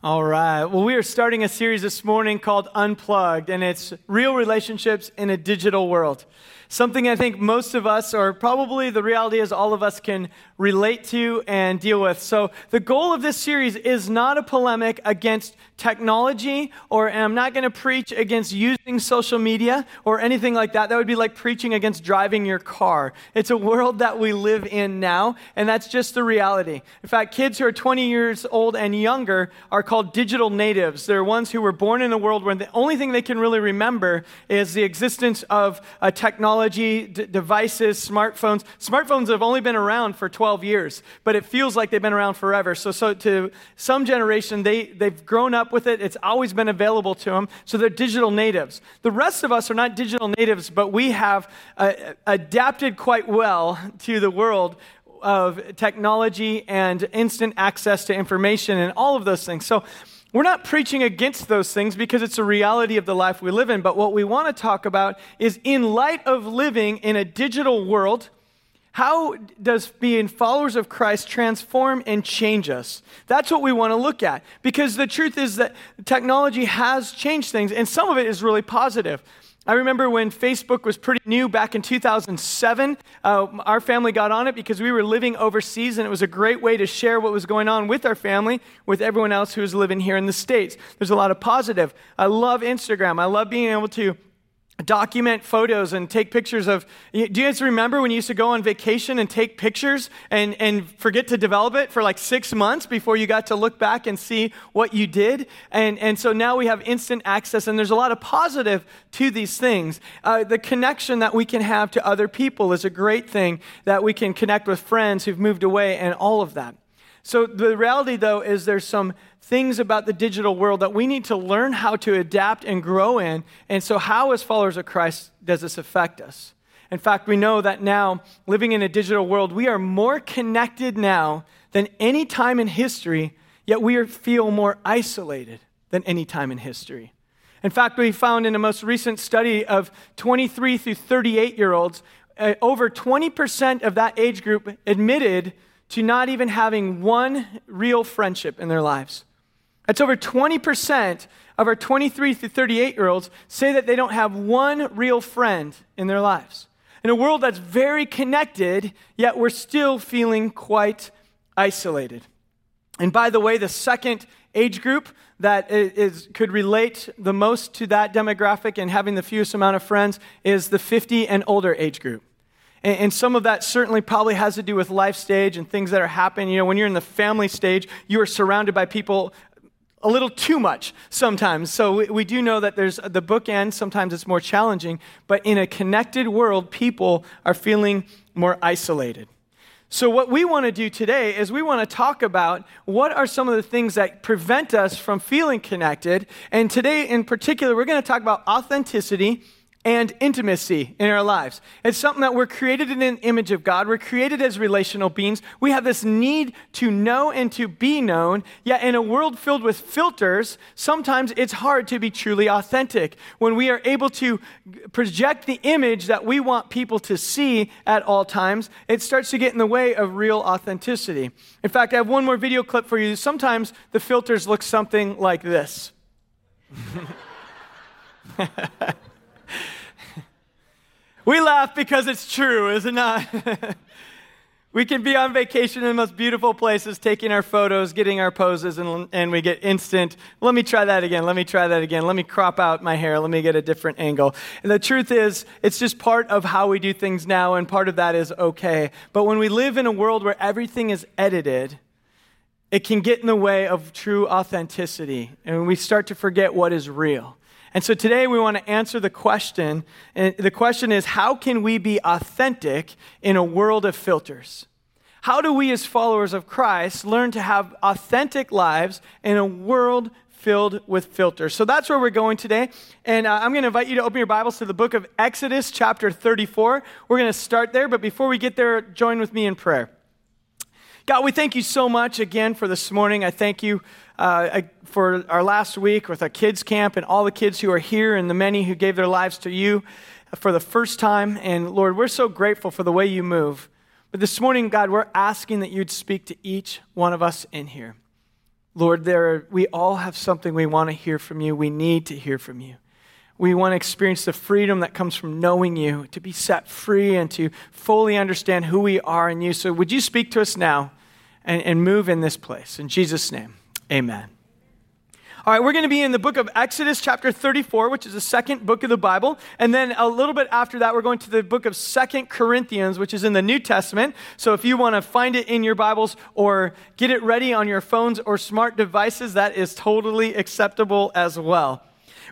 All right. Well, we are starting a series this morning called Unplugged, and it's real relationships in a digital world. Something I think most of us, or probably the reality is all of us, can relate to and deal with. So, the goal of this series is not a polemic against technology, or I'm not going to preach against using social media or anything like that. That would be like preaching against driving your car. It's a world that we live in now, and that's just the reality. In fact, kids who are 20 years old and younger are called digital natives. They're ones who were born in a world where the only thing they can really remember is the existence of a technology, d- devices, smartphones. Smartphones have only been around for 12 12 years, but it feels like they've been around forever. So, so to some generation, they, they've grown up with it. It's always been available to them. So they're digital natives. The rest of us are not digital natives, but we have uh, adapted quite well to the world of technology and instant access to information and all of those things. So, we're not preaching against those things because it's a reality of the life we live in, but what we want to talk about is in light of living in a digital world how does being followers of Christ transform and change us? That's what we want to look at. Because the truth is that technology has changed things, and some of it is really positive. I remember when Facebook was pretty new back in 2007. Uh, our family got on it because we were living overseas, and it was a great way to share what was going on with our family, with everyone else who was living here in the States. There's a lot of positive. I love Instagram. I love being able to document photos and take pictures of do you guys remember when you used to go on vacation and take pictures and, and forget to develop it for like six months before you got to look back and see what you did? And, and so now we have instant access and there's a lot of positive to these things. Uh, the connection that we can have to other people is a great thing that we can connect with friends who've moved away and all of that so the reality, though, is there's some things about the digital world that we need to learn how to adapt and grow in. And so, how, as followers of Christ, does this affect us? In fact, we know that now, living in a digital world, we are more connected now than any time in history, yet we feel more isolated than any time in history. In fact, we found in a most recent study of 23 through 38 year olds, uh, over 20% of that age group admitted to not even having one real friendship in their lives. That's over 20% of our 23 to 38 year olds say that they don't have one real friend in their lives. In a world that's very connected, yet we're still feeling quite isolated. And by the way, the second age group that is, could relate the most to that demographic and having the fewest amount of friends is the 50 and older age group. And, some of that certainly probably has to do with life stage and things that are happening. You know, when you're in the family stage, you are surrounded by people a little too much sometimes. So we, we, do know that there's the bookend, sometimes it's more challenging, but in a connected world, people are feeling more isolated. So, what we want to do today is we want to talk about what are some of the things that prevent us from feeling connected. And today, in particular, we're going to talk about authenticity and intimacy in our lives. It's something that we're created in an image of God. We're created as relational beings. We have this need to know and to be known. Yet, in a world filled with filters, sometimes it's hard to be truly authentic. When we are able to project the image that we want people to see at all times, it starts to get in the way of real authenticity. In fact, I have one more video clip for you. Sometimes the filters look something like this. We laugh because it's true, is it not? we can be on vacation in the most beautiful places, taking our photos, getting our poses, and, and we get instant, let me try that again, let me try that again, let me crop out my hair, let me get a different angle. And the truth is, it's just part of how we do things now, and part of that is okay. But when we live in a world where everything is edited, it can get in the way of true authenticity, and we start to forget what is real. And so today we want to answer the question. And the question is how can we be authentic in a world of filters? How do we, as followers of Christ, learn to have authentic lives in a world filled with filters? So that's where we're going today. And uh, I'm going to invite you to open your Bibles to the book of Exodus, chapter 34. We're going to start there, but before we get there, join with me in prayer. God, we thank you so much again for this morning. I thank you uh, for our last week with our kids' camp and all the kids who are here and the many who gave their lives to you for the first time. And Lord, we're so grateful for the way you move. But this morning, God, we're asking that you'd speak to each one of us in here. Lord, there we all have something we want to hear from you. We need to hear from you. We want to experience the freedom that comes from knowing you, to be set free and to fully understand who we are in you. So, would you speak to us now and, and move in this place? In Jesus' name, amen. All right, we're going to be in the book of Exodus, chapter 34, which is the second book of the Bible. And then a little bit after that, we're going to the book of Second Corinthians, which is in the New Testament. So if you want to find it in your Bibles or get it ready on your phones or smart devices, that is totally acceptable as well.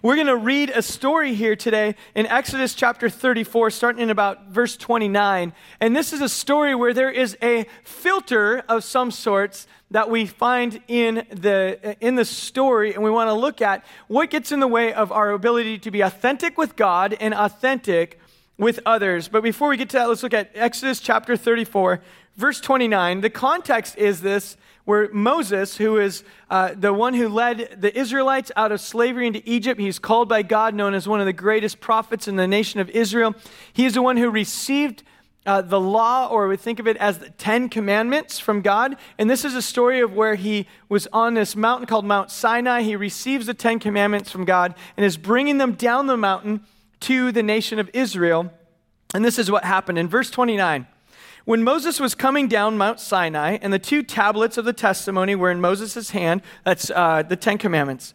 We're going to read a story here today in Exodus chapter 34, starting in about verse 29. And this is a story where there is a filter of some sorts that we find in the, in the story, and we want to look at what gets in the way of our ability to be authentic with God and authentic with others. But before we get to that, let's look at Exodus chapter 34, verse 29. The context is this where Moses, who is uh, the one who led the Israelites out of slavery into Egypt, he's called by God, known as one of the greatest prophets in the nation of Israel. He is the one who received uh, the law, or we think of it as the Ten Commandments from God. And this is a story of where he was on this mountain called Mount Sinai. He receives the Ten Commandments from God and is bringing them down the mountain to the nation of Israel. And this is what happened in verse 29. When Moses was coming down Mount Sinai, and the two tablets of the testimony were in Moses' hand, that's uh, the Ten Commandments.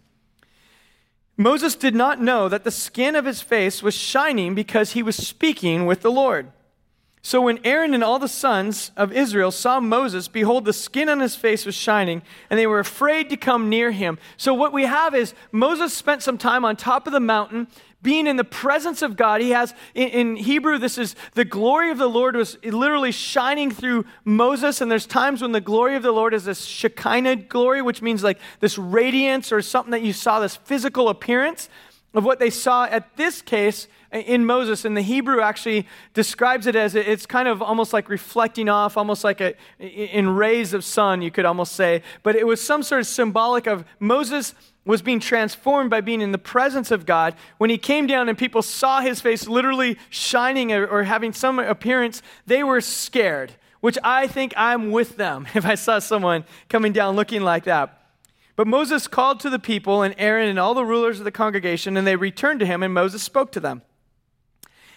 Moses did not know that the skin of his face was shining because he was speaking with the Lord. So when Aaron and all the sons of Israel saw Moses, behold, the skin on his face was shining, and they were afraid to come near him. So what we have is Moses spent some time on top of the mountain, being in the presence of God. He has, in, in Hebrew, this is the glory of the Lord was literally shining through Moses. And there's times when the glory of the Lord is this Shekinah glory, which means like this radiance or something that you saw, this physical appearance of what they saw at this case in Moses, and the Hebrew actually describes it as it's kind of almost like reflecting off, almost like a, in rays of sun, you could almost say. But it was some sort of symbolic of Moses was being transformed by being in the presence of God. When he came down and people saw his face literally shining or, or having some appearance, they were scared, which I think I'm with them if I saw someone coming down looking like that. But Moses called to the people and Aaron and all the rulers of the congregation, and they returned to him, and Moses spoke to them.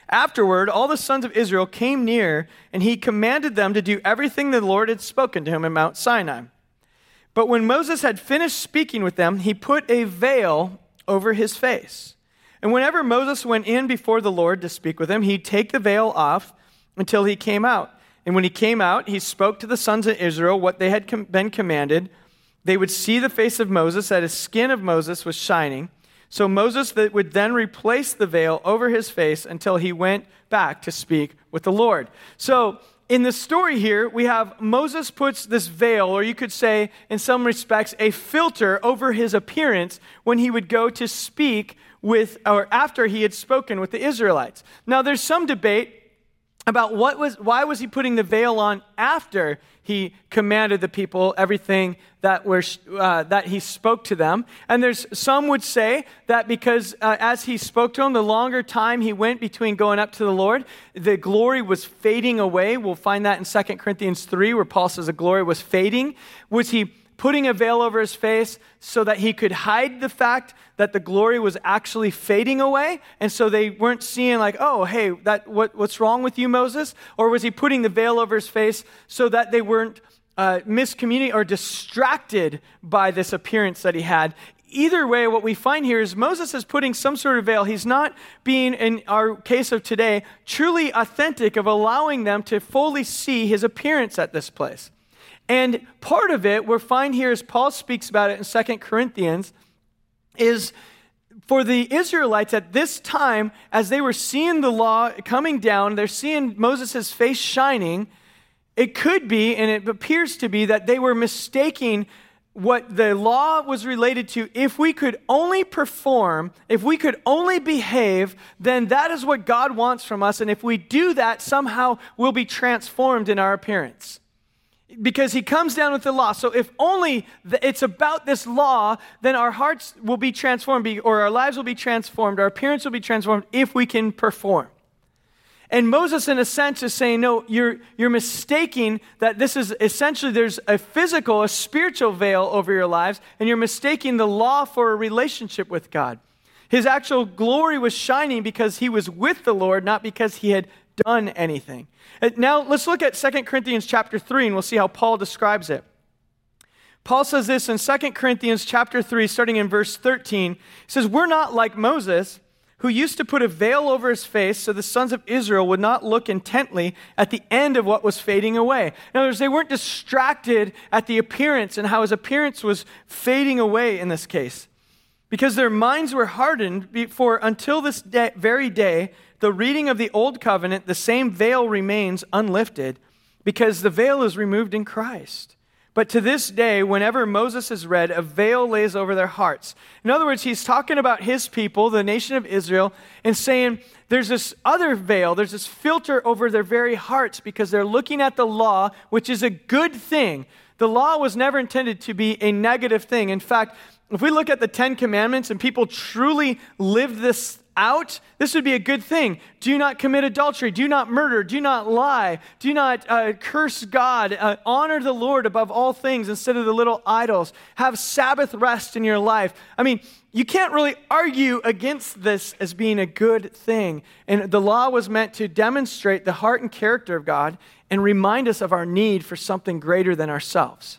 Afterward, all the sons of Israel came near, and he commanded them to do everything the Lord had spoken to him in Mount Sinai. But when Moses had finished speaking with them, he put a veil over his face. And whenever Moses went in before the Lord to speak with him, he'd take the veil off until he came out. And when he came out, he spoke to the sons of Israel what they had com- been commanded. They would see the face of Moses, that his skin of Moses was shining. So Moses would then replace the veil over his face until he went back to speak with the Lord. So in the story here, we have Moses puts this veil, or you could say, in some respects, a filter over his appearance when he would go to speak with, or after he had spoken with the Israelites. Now, there's some debate about what was, why was he putting the veil on after he commanded the people everything that, were, uh, that he spoke to them. And there's some would say that because uh, as he spoke to them, the longer time he went between going up to the Lord, the glory was fading away. We'll find that in 2 Corinthians 3, where Paul says the glory was fading. Was he putting a veil over his face so that he could hide the fact that the glory was actually fading away and so they weren't seeing like oh hey that what, what's wrong with you moses or was he putting the veil over his face so that they weren't uh, miscommunicated or distracted by this appearance that he had either way, what we find here is Moses is putting some sort of veil. He's not being, in our case of today, truly authentic of allowing them to fully see his appearance at this place. And part of it we're find here as Paul speaks about it in Second Corinthians is for the Israelites at this time, as they were seeing the law coming down, they're seeing Moses' face shining. It could be, and it appears to be, that they were mistaking what the law was related to. If we could only perform, if we could only behave, then that is what God wants from us. And if we do that, somehow we'll be transformed in our appearance because he comes down with the law. So if only it's about this law, then our hearts will be transformed, or our lives will be transformed, our appearance will be transformed if we can perform. And Moses, in a sense, is saying, No, you're, you're mistaking that this is essentially there's a physical, a spiritual veil over your lives, and you're mistaking the law for a relationship with God. His actual glory was shining because he was with the Lord, not because he had done anything. Uh, now, let's look at 2 Corinthians chapter 3, and we'll see how Paul describes it. Paul says this in 2 Corinthians chapter 3, starting in verse 13. He says, We're not like Moses who used to put a veil over his face so the sons of Israel would not look intently at the end of what was fading away. In other words, they weren't distracted at the appearance and how his appearance was fading away in this case. Because their minds were hardened, before until this day, very day, the reading of the old covenant, the same veil remains unlifted, because the veil is removed in Christ. But to this day, whenever Moses is read, a veil lays over their hearts. In other words, he's talking about his people, the nation of Israel, and saying there's this other veil, there's this filter over their very hearts because they're looking at the law, which is a good thing. The law was never intended to be a negative thing. In fact, if we look at the Ten Commandments and people truly lived this out, this would be a good thing. Do not commit adultery. Do not murder. Do not lie. Do not uh, curse God. Uh, honor the Lord above all things instead of the little idols. Have Sabbath rest in your life. I mean, you can't really argue against this as being a good thing. And the law was meant to demonstrate the heart and character of God and remind us of our need for something greater than ourselves.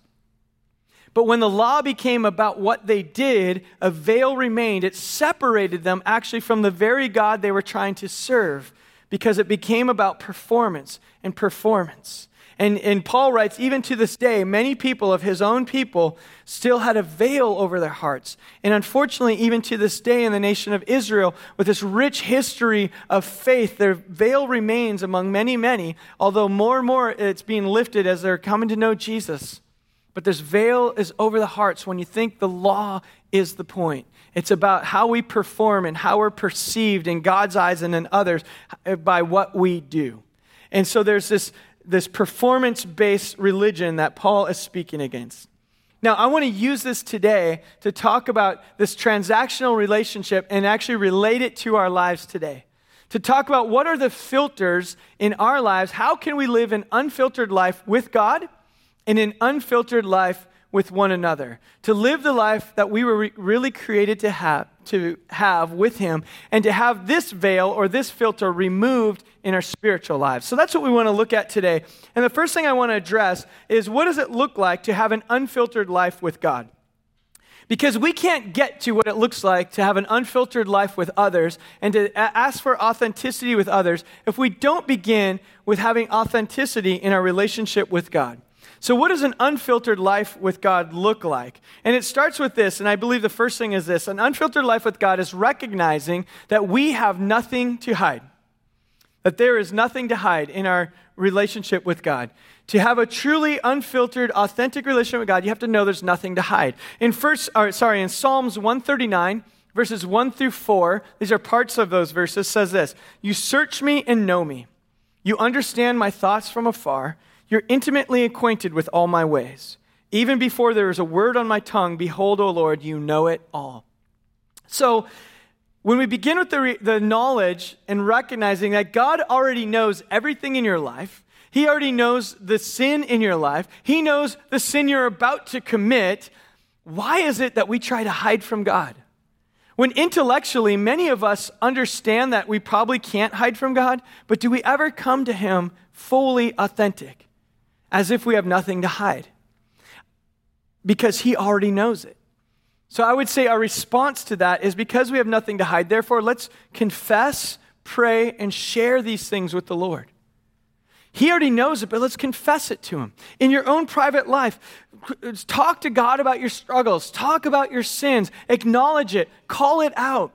But when the law became about what they did, a veil remained. It separated them actually from the very God they were trying to serve because it became about performance and performance. And, and Paul writes, even to this day, many people of his own people still had a veil over their hearts. And unfortunately, even to this day in the nation of Israel, with this rich history of faith, their veil remains among many, many, although more and more it's being lifted as they're coming to know Jesus. But this veil is over the hearts when you think the law is the point. It's about how we perform and how we're perceived in God's eyes and in others by what we do. And so there's this, this performance based religion that Paul is speaking against. Now, I want to use this today to talk about this transactional relationship and actually relate it to our lives today. To talk about what are the filters in our lives? How can we live an unfiltered life with God? In an unfiltered life with one another, to live the life that we were re- really created to have, to have with Him, and to have this veil or this filter removed in our spiritual lives. So that's what we want to look at today. And the first thing I want to address is what does it look like to have an unfiltered life with God? Because we can't get to what it looks like to have an unfiltered life with others and to ask for authenticity with others if we don't begin with having authenticity in our relationship with God. So, what does an unfiltered life with God look like? And it starts with this, and I believe the first thing is this an unfiltered life with God is recognizing that we have nothing to hide, that there is nothing to hide in our relationship with God. To have a truly unfiltered, authentic relationship with God, you have to know there's nothing to hide. In first, or sorry, in Psalms 139, verses 1 through 4, these are parts of those verses, says this You search me and know me. You understand my thoughts from afar. You're intimately acquainted with all my ways. Even before there is a word on my tongue, behold, O Lord, you know it all. So, when we begin with the, re- the knowledge and recognizing that God already knows everything in your life, He already knows the sin in your life, He knows the sin you're about to commit, why is it that we try to hide from God? When intellectually, many of us understand that we probably can't hide from God, but do we ever come to Him fully authentic? As if we have nothing to hide because he already knows it. So I would say our response to that is because we have nothing to hide, therefore, let's confess, pray, and share these things with the Lord. He already knows it, but let's confess it to Him. In your own private life, talk to God about your struggles, talk about your sins, acknowledge it, call it out.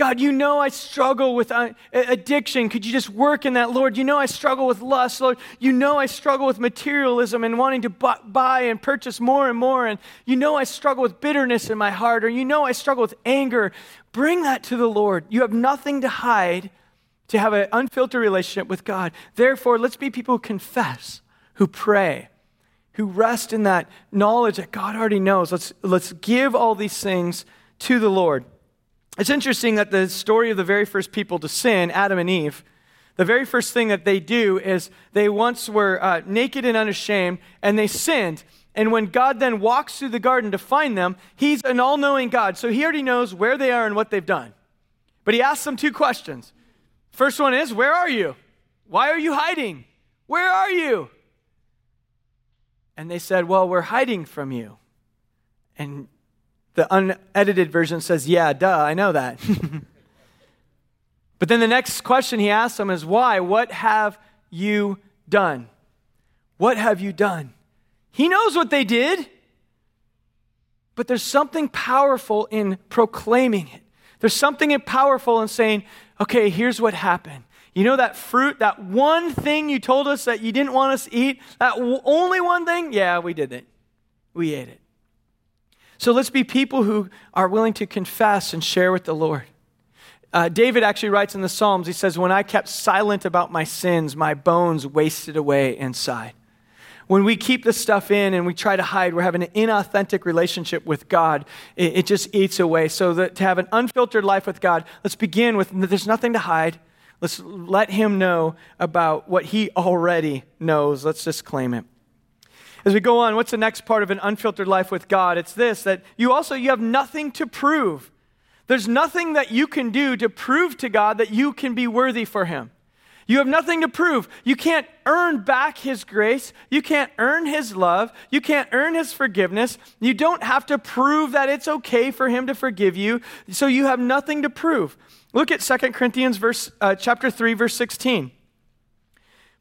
God, you know I struggle with uh, addiction. Could you just work in that, Lord? You know I struggle with lust, Lord. You know I struggle with materialism and wanting to buy and purchase more and more. And you know I struggle with bitterness in my heart, or you know I struggle with anger. Bring that to the Lord. You have nothing to hide to have an unfiltered relationship with God. Therefore, let's be people who confess, who pray, who rest in that knowledge that God already knows. Let's, let's give all these things to the Lord. It's interesting that the story of the very first people to sin, Adam and Eve, the very first thing that they do is they once were uh, naked and unashamed, and they sinned. And when God then walks through the garden to find them, He's an all knowing God. So He already knows where they are and what they've done. But He asks them two questions. First one is, Where are you? Why are you hiding? Where are you? And they said, Well, we're hiding from you. And the unedited version says, Yeah, duh, I know that. But then the next question he asks them is, Why? What have you done? What have you done? He knows what they did, but there's something powerful in proclaiming it. There's something powerful in saying, Okay, here's what happened. You know that fruit, that one thing you told us that you didn't want us to eat? That only one thing? Yeah, we did it. We ate it. So let's be people who are willing to confess and share with the Lord. Uh, David actually writes in the Psalms, he says, When I kept silent about my sins, my bones wasted away inside. When we keep this stuff in and we try to hide, we're having an inauthentic relationship with God. It, it just eats away. So that to have an unfiltered life with God, let's begin with there's nothing to hide. Let's let Him know about what He already knows. Let's just claim it. As we go on, what's the next part of an unfiltered life with God? It's this that you also you have nothing to prove. There's nothing that you can do to prove to God that you can be worthy for Him. You have nothing to prove. You can't earn back His grace. You can't earn His love. You can't earn His forgiveness. You don't have to prove that it's okay for Him to forgive you. So you have nothing to prove. Look at 2 Corinthians verse, uh, chapter 3, verse 16.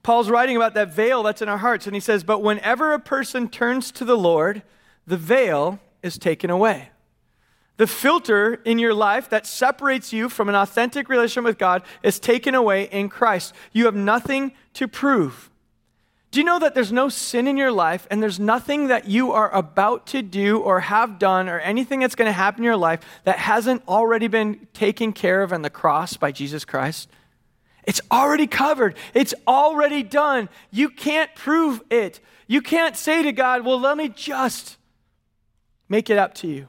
Paul's writing about that veil that's in our hearts, and he says, But whenever a person turns to the Lord, the veil is taken away. The filter in your life that separates you from an authentic relationship with God is taken away in Christ. You have nothing to prove. Do you know that there's no sin in your life and there's nothing that you are about to do or have done or anything that's going to happen in your life that hasn't already been taken care of on the cross by Jesus Christ? It's already covered. It's already done. You can't prove it. You can't say to God, well, let me just make it up to you.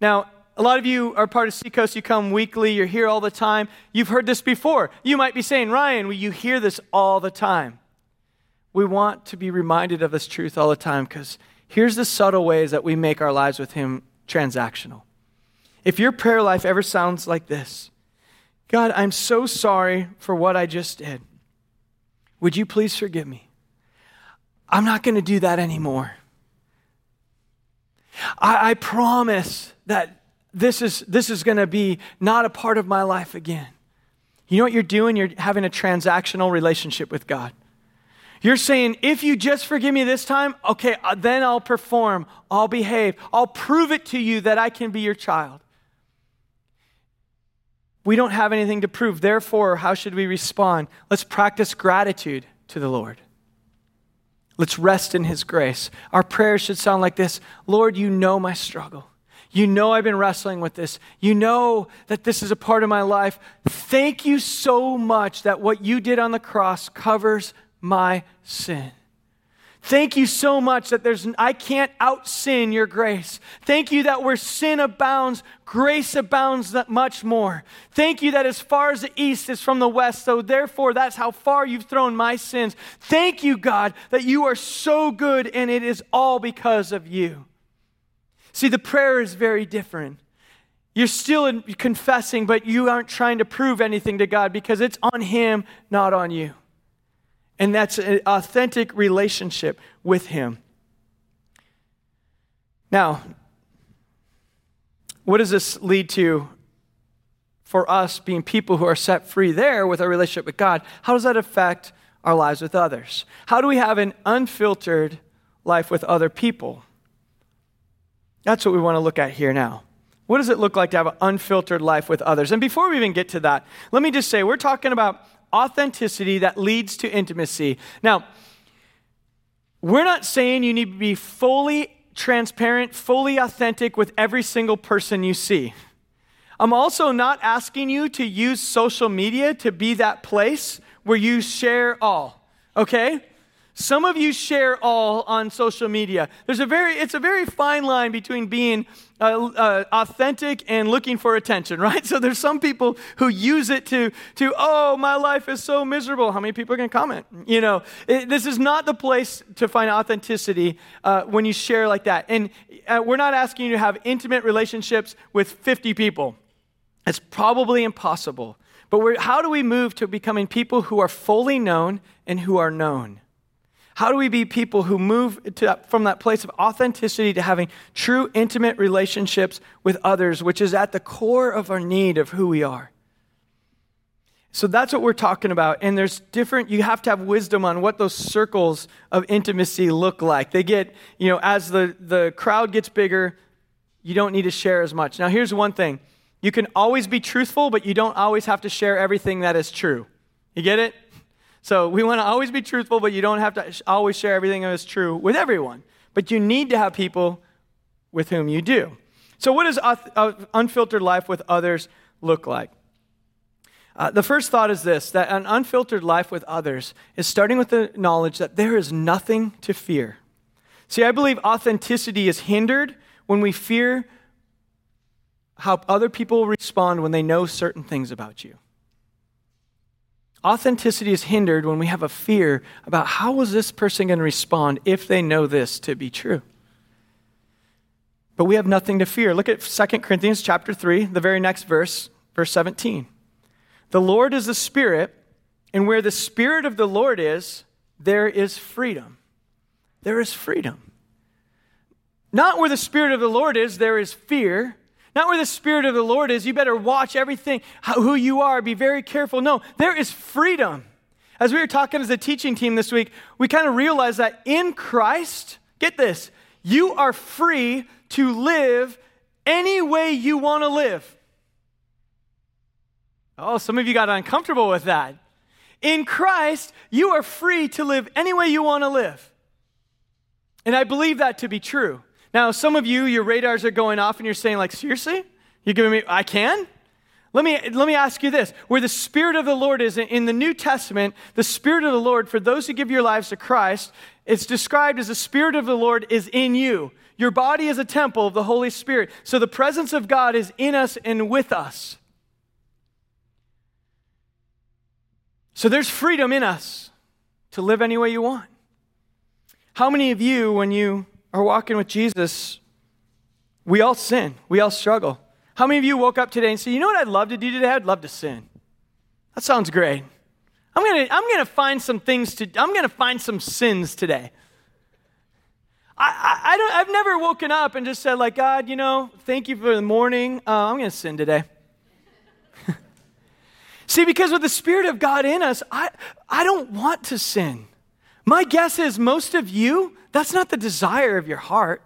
Now, a lot of you are part of Seacoast. You come weekly. You're here all the time. You've heard this before. You might be saying, Ryan, well, you hear this all the time. We want to be reminded of this truth all the time because here's the subtle ways that we make our lives with Him transactional. If your prayer life ever sounds like this God, I'm so sorry for what I just did. Would you please forgive me? I'm not going to do that anymore. I, I promise that this is, this is going to be not a part of my life again. You know what you're doing? You're having a transactional relationship with God. You're saying, if you just forgive me this time, okay, uh, then I'll perform, I'll behave, I'll prove it to you that I can be your child. We don't have anything to prove. Therefore, how should we respond? Let's practice gratitude to the Lord. Let's rest in His grace. Our prayers should sound like this Lord, you know my struggle. You know I've been wrestling with this. You know that this is a part of my life. Thank you so much that what you did on the cross covers my sin. Thank you so much that there's I can't out sin your grace. Thank you that where sin abounds, grace abounds much more. Thank you that as far as the east is from the west, so therefore that's how far you've thrown my sins. Thank you, God, that you are so good and it is all because of you. See, the prayer is very different. You're still confessing, but you aren't trying to prove anything to God because it's on Him, not on you. And that's an authentic relationship with Him. Now, what does this lead to for us being people who are set free there with our relationship with God? How does that affect our lives with others? How do we have an unfiltered life with other people? That's what we want to look at here now. What does it look like to have an unfiltered life with others? And before we even get to that, let me just say we're talking about authenticity that leads to intimacy. Now, we're not saying you need to be fully transparent, fully authentic with every single person you see. I'm also not asking you to use social media to be that place where you share all, okay? Some of you share all on social media. There's a very, it's a very fine line between being uh, uh, authentic and looking for attention, right? So there's some people who use it to, to oh, my life is so miserable. How many people are going to comment? You know, it, this is not the place to find authenticity uh, when you share like that. And uh, we're not asking you to have intimate relationships with 50 people. It's probably impossible. But how do we move to becoming people who are fully known and who are known? How do we be people who move from that place of authenticity to having true, intimate relationships with others, which is at the core of our need of who we are? So that's what we're talking about. And there's different, you have to have wisdom on what those circles of intimacy look like. They get, you know, as the, the crowd gets bigger, you don't need to share as much. Now, here's one thing you can always be truthful, but you don't always have to share everything that is true. You get it? So we want to always be truthful, but you don't have to always share everything that is true with everyone. But you need to have people with whom you do. So, what does uh, unfiltered life with others look like? Uh, the first thought is this that an unfiltered life with others is starting with the knowledge that there is nothing to fear. See, I believe authenticity is hindered when we fear how other people respond when they know certain things about you. Authenticity is hindered when we have a fear about how is this person going to respond if they know this to be true. But we have nothing to fear. Look at 2 Corinthians chapter 3, the very next verse, verse 17. The Lord is the Spirit, and where the Spirit of the Lord is, there is freedom. There is freedom. Not where the Spirit of the Lord is, there is fear. Not where the Spirit of the Lord is. You better watch everything, how, who you are. Be very careful. No, there is freedom. As we were talking as a teaching team this week, we kind of realized that in Christ, get this, you are free to live any way you want to live. Oh, some of you got uncomfortable with that. In Christ, you are free to live any way you want to live. And I believe that to be true. Now, some of you, your radars are going off and you're saying, like, seriously? You're giving me, I can? Let me, let me ask you this. Where the Spirit of the Lord is in the New Testament, the Spirit of the Lord, for those who give your lives to Christ, it's described as the Spirit of the Lord is in you. Your body is a temple of the Holy Spirit. So the presence of God is in us and with us. So there's freedom in us to live any way you want. How many of you, when you are walking with Jesus, we all sin. We all struggle. How many of you woke up today and said, you know what I'd love to do today? I'd love to sin. That sounds great. I'm gonna, I'm gonna find some things to, I'm gonna find some sins today. I, I, I don't, I've never woken up and just said, like, God, you know, thank you for the morning. Uh, I'm gonna sin today. See, because with the Spirit of God in us, I, I don't want to sin. My guess is most of you, that's not the desire of your heart.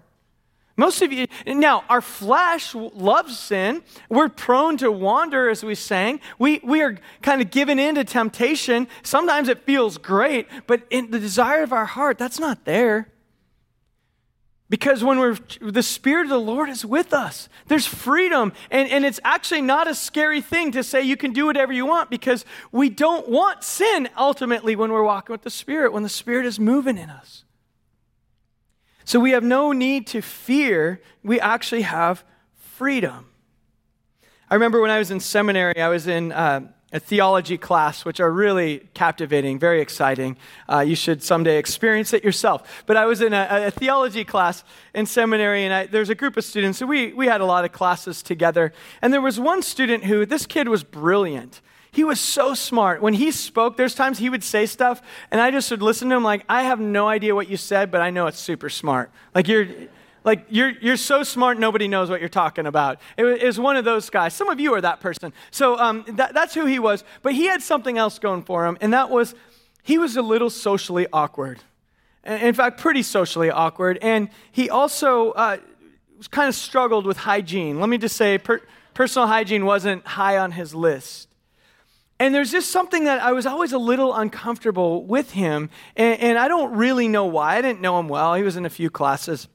Most of you, now, our flesh loves sin. We're prone to wander, as we sang. We, we are kind of given into temptation. Sometimes it feels great, but in the desire of our heart, that's not there. Because when we're, the Spirit of the Lord is with us, there's freedom. And, and it's actually not a scary thing to say you can do whatever you want because we don't want sin ultimately when we're walking with the Spirit, when the Spirit is moving in us. So we have no need to fear. We actually have freedom. I remember when I was in seminary, I was in uh, a theology class, which are really captivating, very exciting. Uh, you should someday experience it yourself. But I was in a, a theology class in seminary, and I, there's a group of students, we, we had a lot of classes together. And there was one student who, this kid was brilliant. He was so smart. When he spoke, there's times he would say stuff, and I just would listen to him like, I have no idea what you said, but I know it's super smart. Like, you're like, you're, you're so smart, nobody knows what you're talking about. It was one of those guys. Some of you are that person. So um, that, that's who he was. But he had something else going for him, and that was he was a little socially awkward. In fact, pretty socially awkward. And he also uh, kind of struggled with hygiene. Let me just say, per- personal hygiene wasn't high on his list. And there's just something that I was always a little uncomfortable with him. And, and I don't really know why. I didn't know him well. He was in a few classes.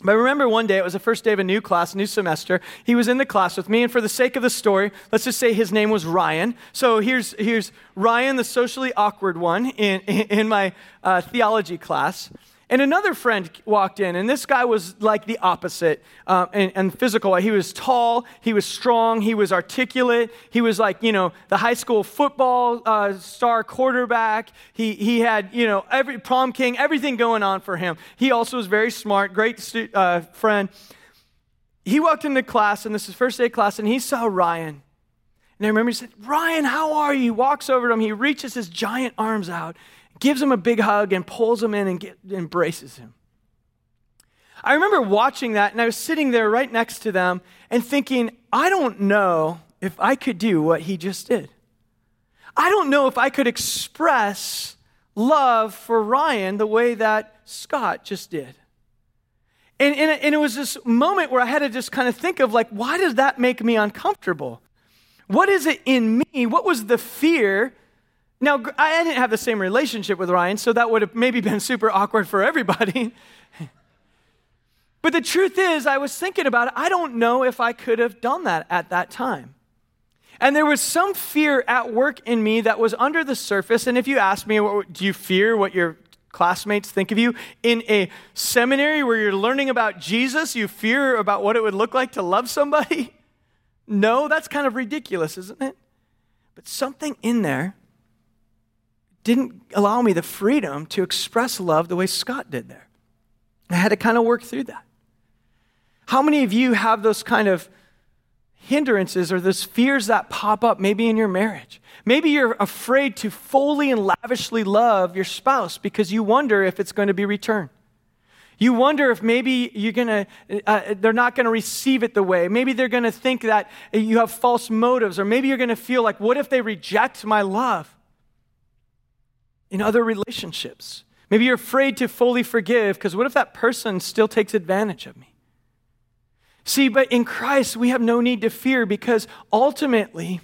But I remember one day, it was the first day of a new class, new semester. He was in the class with me, and for the sake of the story, let's just say his name was Ryan. So here's, here's Ryan, the socially awkward one, in, in my uh, theology class. And another friend walked in, and this guy was like the opposite uh, and, and physical. He was tall, he was strong, he was articulate, he was like, you know, the high school football uh, star quarterback. He, he had, you know, every prom king, everything going on for him. He also was very smart, great stu- uh, friend. He walked into class, and this is first day of class, and he saw Ryan. And I remember he said, Ryan, how are you? He walks over to him, he reaches his giant arms out gives him a big hug and pulls him in and get, embraces him. I remember watching that and I was sitting there right next to them and thinking, I don't know if I could do what he just did. I don't know if I could express love for Ryan the way that Scott just did. And, and, and, it was this moment where I had to just kind of think of, like, why does that make me uncomfortable? What is it in me? What was the fear now, I didn't have the same relationship with Ryan, so that would have maybe been super awkward for everybody. but the truth is, I was thinking about it. I don't know if I could have done that at that time. And there was some fear at work in me that was under the surface. And if you ask me, do you fear what your classmates think of you? In a seminary where you're learning about Jesus, you fear about what it would look like to love somebody? No, that's kind of ridiculous, isn't it? But something in there didn't allow me the freedom to express love the way Scott did there. I had to kind of work through that. How many of you have those kind of hindrances or those fears that pop up maybe in your marriage? Maybe you're afraid to fully and lavishly love your spouse because you wonder if it's going to be returned. You wonder if maybe you're gonna, uh, they're not going to receive it the way. Maybe they're going to think that you have false motives, or maybe you're going to feel like, what if they reject my love? In other relationships. Maybe you're afraid to fully forgive because what if that person still takes advantage of me? See, but in Christ, we have no need to fear because ultimately,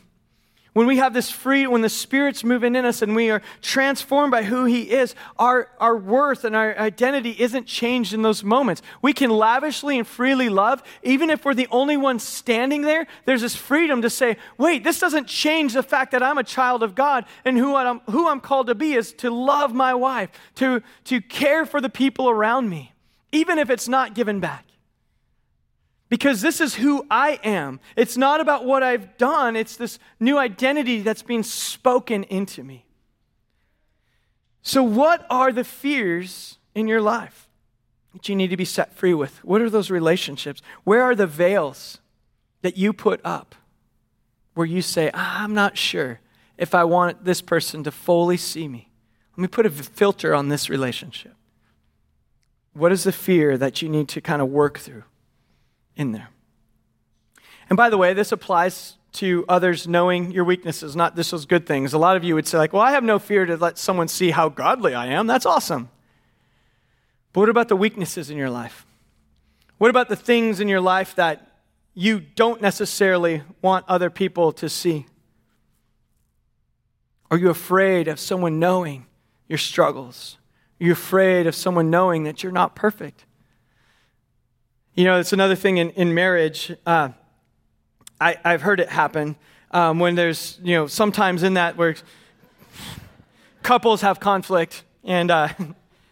when we have this free, when the Spirit's moving in us and we are transformed by who He is, our, our worth and our identity isn't changed in those moments. We can lavishly and freely love, even if we're the only ones standing there. There's this freedom to say, wait, this doesn't change the fact that I'm a child of God and who I'm, who I'm called to be is to love my wife, to, to care for the people around me, even if it's not given back because this is who I am. It's not about what I've done, it's this new identity that's being spoken into me. So, what are the fears in your life that you need to be set free with? What are those relationships? Where are the veils that you put up where you say, I'm not sure if I want this person to fully see me? Let me put a filter on this relationship. What is the fear that you need to kind of work through? In there. And by the way, this applies to others knowing your weaknesses, not this was good things. A lot of you would say, like, well, I have no fear to let someone see how godly I am. That's awesome. But what about the weaknesses in your life? What about the things in your life that you don't necessarily want other people to see? Are you afraid of someone knowing your struggles? Are you afraid of someone knowing that you're not perfect? You know, it's another thing in, in marriage. Uh, I, I've heard it happen um, when there's, you know, sometimes in that where couples have conflict. And, uh,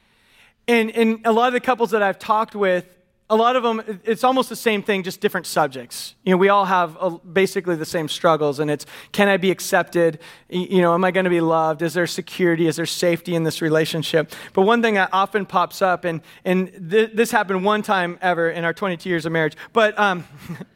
and, and a lot of the couples that I've talked with, a lot of them, it's almost the same thing, just different subjects. You know, we all have a, basically the same struggles, and it's can I be accepted? You know, am I going to be loved? Is there security? Is there safety in this relationship? But one thing that often pops up, and, and th- this happened one time ever in our 22 years of marriage, but um,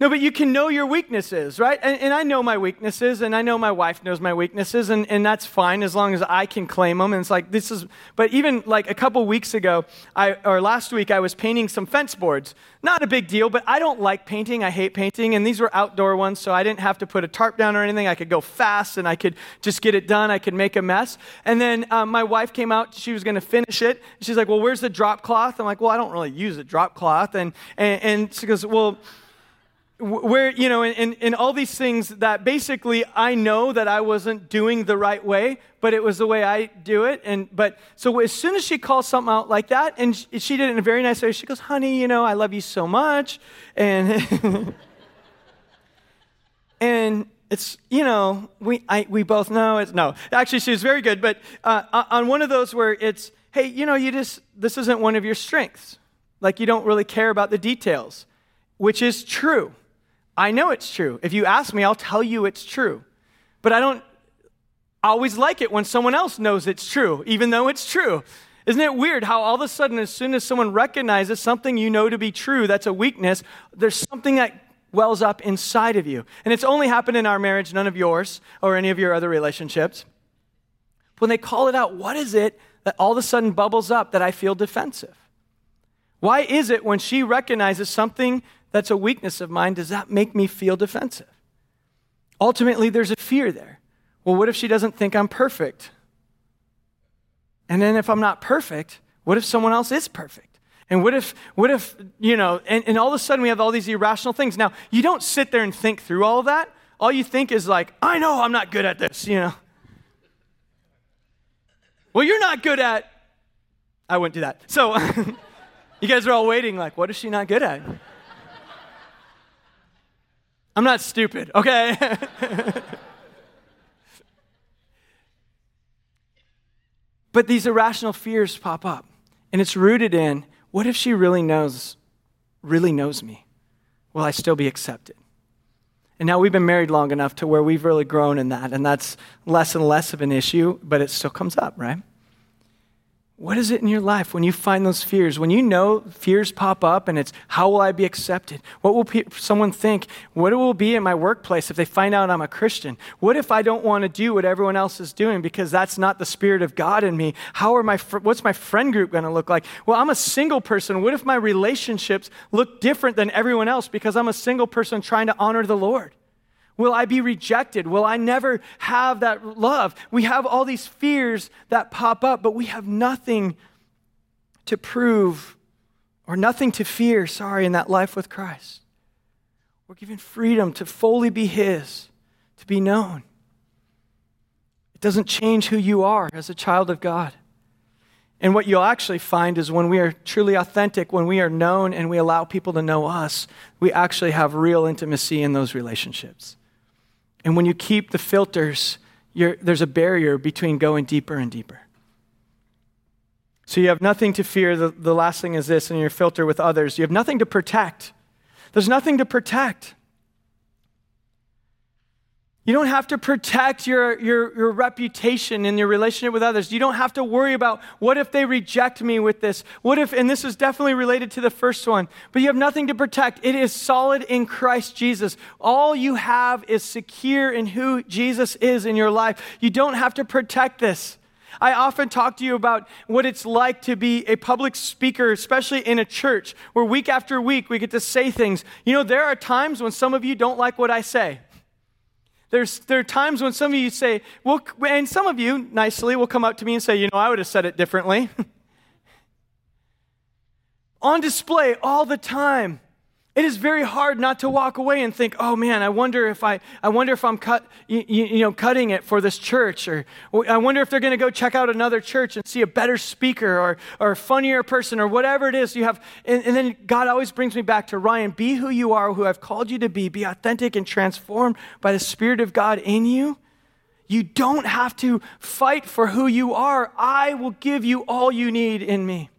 No, but you can know your weaknesses, right? And, and, I know my weaknesses, and I know my wife knows my weaknesses, and, and that's fine as long as I can claim them. And it's like, this is, but even like a couple weeks ago, I, or last week, I was painting some fence boards. Not a big deal, but I don't like painting. I hate painting, and these were outdoor ones, so I didn't have to put a tarp down or anything. I could go fast, and I could just get it done. I could make a mess. And then um, my wife came out, she was going to finish it. She's like, Well, where's the drop cloth? I'm like, Well, I don't really use a drop cloth. And, and, and she goes, Well, where, you know, in, in all these things that basically I know that I wasn't doing the right way, but it was the way I do it. And, but, so as soon as she calls something out like that, and she, she did it in a very nice way, she goes, honey, you know, I love you so much. And, and it's, you know, we, I, we both know it's, no, actually she was very good, but uh, on one of those where it's, hey, you know, you just, this isn't one of your strengths. Like you don't really care about the details, which is true. I know it's true. If you ask me, I'll tell you it's true. But I don't always like it when someone else knows it's true, even though it's true. Isn't it weird how all of a sudden, as soon as someone recognizes something you know to be true that's a weakness, there's something that wells up inside of you? And it's only happened in our marriage, none of yours or any of your other relationships. When they call it out, what is it that all of a sudden bubbles up that I feel defensive? Why is it when she recognizes something that's a weakness of mine, does that make me feel defensive? Ultimately, there's a fear there. Well, what if she doesn't think I'm perfect? And then if I'm not perfect, what if someone else is perfect? And what if, what if, you know, and, and all of a sudden we have all these irrational things. Now, you don't sit there and think through all that. All you think is like, I know I'm not good at this, you know. Well, you're not good at, I wouldn't do that. So, you guys are all waiting, like, what is she not good at? I'm not stupid, okay? but these irrational fears pop up, and it's rooted in what if she really knows, really knows me? Will I still be accepted? And now we've been married long enough to where we've really grown in that, and that's less and less of an issue, but it still comes up, right? What is it in your life when you find those fears? When you know fears pop up and it's, how will I be accepted? What will pe- someone think? What will be in my workplace if they find out I'm a Christian? What if I don't want to do what everyone else is doing because that's not the Spirit of God in me? How are my, fr- what's my friend group going to look like? Well, I'm a single person. What if my relationships look different than everyone else because I'm a single person trying to honor the Lord? Will I be rejected? Will I never have that love? We have all these fears that pop up, but we have nothing to prove or nothing to fear, sorry, in that life with Christ. We're given freedom to fully be His, to be known. It doesn't change who you are as a child of God. And what you'll actually find is when we are truly authentic, when we are known and we allow people to know us, we actually have real intimacy in those relationships. And when you keep the filters, there's a barrier between going deeper and deeper. So you have nothing to fear. The, the last thing is this, in your filter with others, you have nothing to protect. There's nothing to protect. You don't have to protect your, your, your reputation in your relationship with others. You don't have to worry about what if they reject me with this? What if, and this is definitely related to the first one, but you have nothing to protect. It is solid in Christ Jesus. All you have is secure in who Jesus is in your life. You don't have to protect this. I often talk to you about what it's like to be a public speaker, especially in a church, where week after week we get to say things. You know, there are times when some of you don't like what I say. There's, there are times when some of you say, well, and some of you nicely will come up to me and say, you know, I would have said it differently. On display all the time. It is very hard not to walk away and think, "Oh man, I wonder if I, I wonder if I'm cut, you, you know, cutting it for this church, or I wonder if they're going to go check out another church and see a better speaker or or a funnier person or whatever it is you have." And, and then God always brings me back to Ryan: Be who you are, who I've called you to be. Be authentic and transformed by the Spirit of God in you. You don't have to fight for who you are. I will give you all you need in me.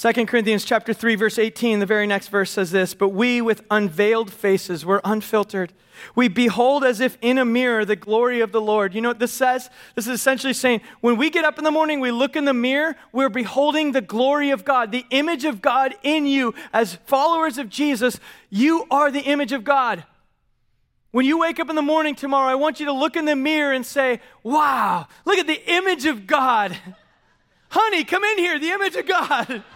2 Corinthians chapter 3 verse 18 the very next verse says this but we with unveiled faces we're unfiltered. We behold as if in a mirror the glory of the Lord. You know what this says? This is essentially saying when we get up in the morning we look in the mirror we're beholding the glory of God the image of God in you. As followers of Jesus you are the image of God. When you wake up in the morning tomorrow I want you to look in the mirror and say wow look at the image of God. Honey come in here the image of God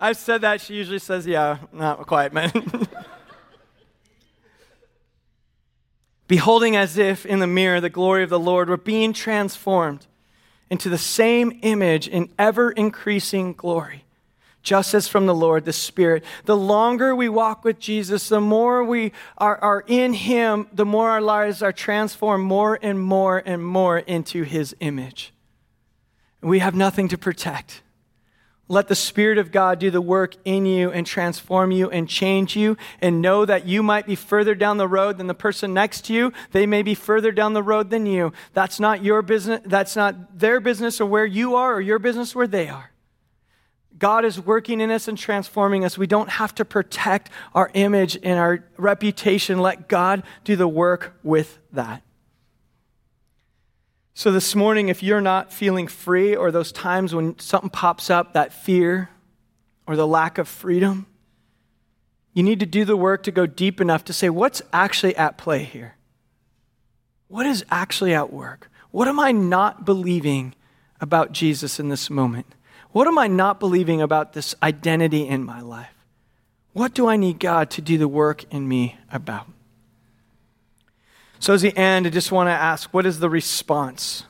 I've said that. She usually says, yeah, not quite, man. Beholding as if in the mirror the glory of the Lord, we're being transformed into the same image in ever increasing glory just as from the Lord, the Spirit. The longer we walk with Jesus, the more we are, are in Him, the more our lives are transformed more and more and more into His image. We have nothing to protect. Let the Spirit of God do the work in you and transform you and change you, and know that you might be further down the road than the person next to you. They may be further down the road than you. That's not your business. That's not their business or where you are, or your business where they are. God is working in us and transforming us. We don't have to protect our image and our reputation. Let God do the work with that. So, this morning, if you're not feeling free, or those times when something pops up, that fear or the lack of freedom, you need to do the work to go deep enough to say, what's actually at play here? What is actually at work? What am I not believing about Jesus in this moment? What am I not believing about this identity in my life? What do I need God to do the work in me about? So, as the end, I just want to ask what is the response?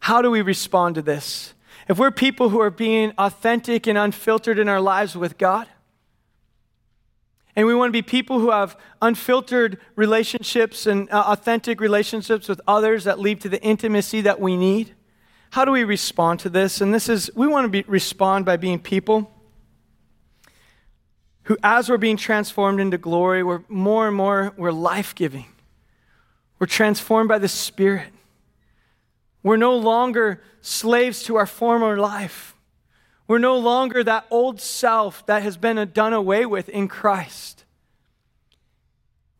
How do we respond to this? If we're people who are being authentic and unfiltered in our lives with God, and we want to be people who have unfiltered relationships and uh, authentic relationships with others that lead to the intimacy that we need, how do we respond to this? And this is, we want to be, respond by being people who, as we're being transformed into glory, we're more and more, we're life giving. We're transformed by the Spirit. We're no longer slaves to our former life. We're no longer that old self that has been done away with in Christ.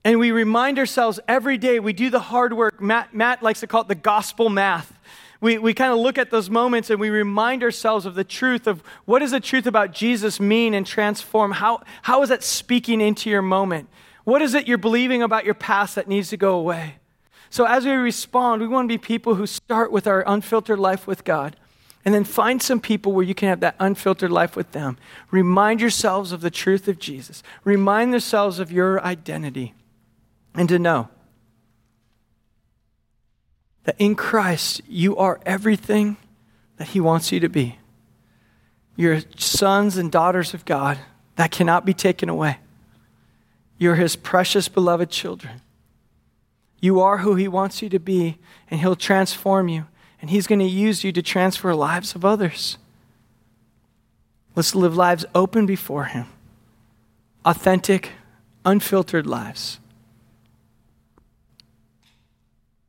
And we remind ourselves every day, we do the hard work. Matt, Matt likes to call it the gospel math. We, we kind of look at those moments and we remind ourselves of the truth of what does the truth about Jesus mean and transform? How, how is that speaking into your moment? What is it you're believing about your past that needs to go away? So, as we respond, we want to be people who start with our unfiltered life with God and then find some people where you can have that unfiltered life with them. Remind yourselves of the truth of Jesus, remind yourselves of your identity, and to know that in Christ you are everything that He wants you to be. You're sons and daughters of God that cannot be taken away. You're His precious, beloved children. You are who He wants you to be, and He'll transform you, and He's going to use you to transfer lives of others. Let's live lives open before Him, authentic, unfiltered lives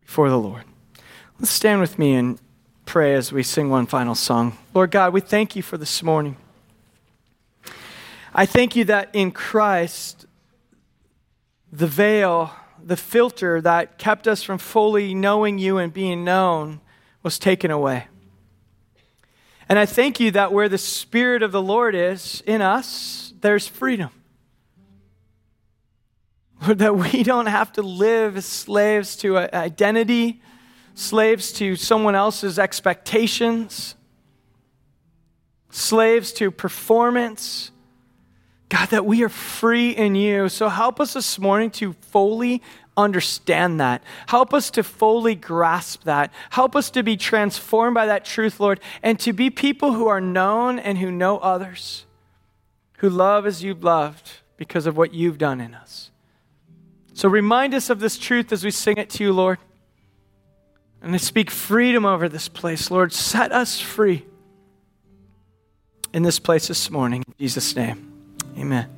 before the Lord. Let's stand with me and pray as we sing one final song. Lord God, we thank you for this morning. I thank you that in Christ, the veil the filter that kept us from fully knowing you and being known was taken away. And I thank you that where the Spirit of the Lord is in us, there's freedom. Lord, that we don't have to live as slaves to identity, slaves to someone else's expectations, slaves to performance God, that we are free in you. So help us this morning to fully understand that. Help us to fully grasp that. Help us to be transformed by that truth, Lord, and to be people who are known and who know others, who love as you've loved because of what you've done in us. So remind us of this truth as we sing it to you, Lord. And I speak freedom over this place, Lord. Set us free in this place this morning. In Jesus' name. Amen.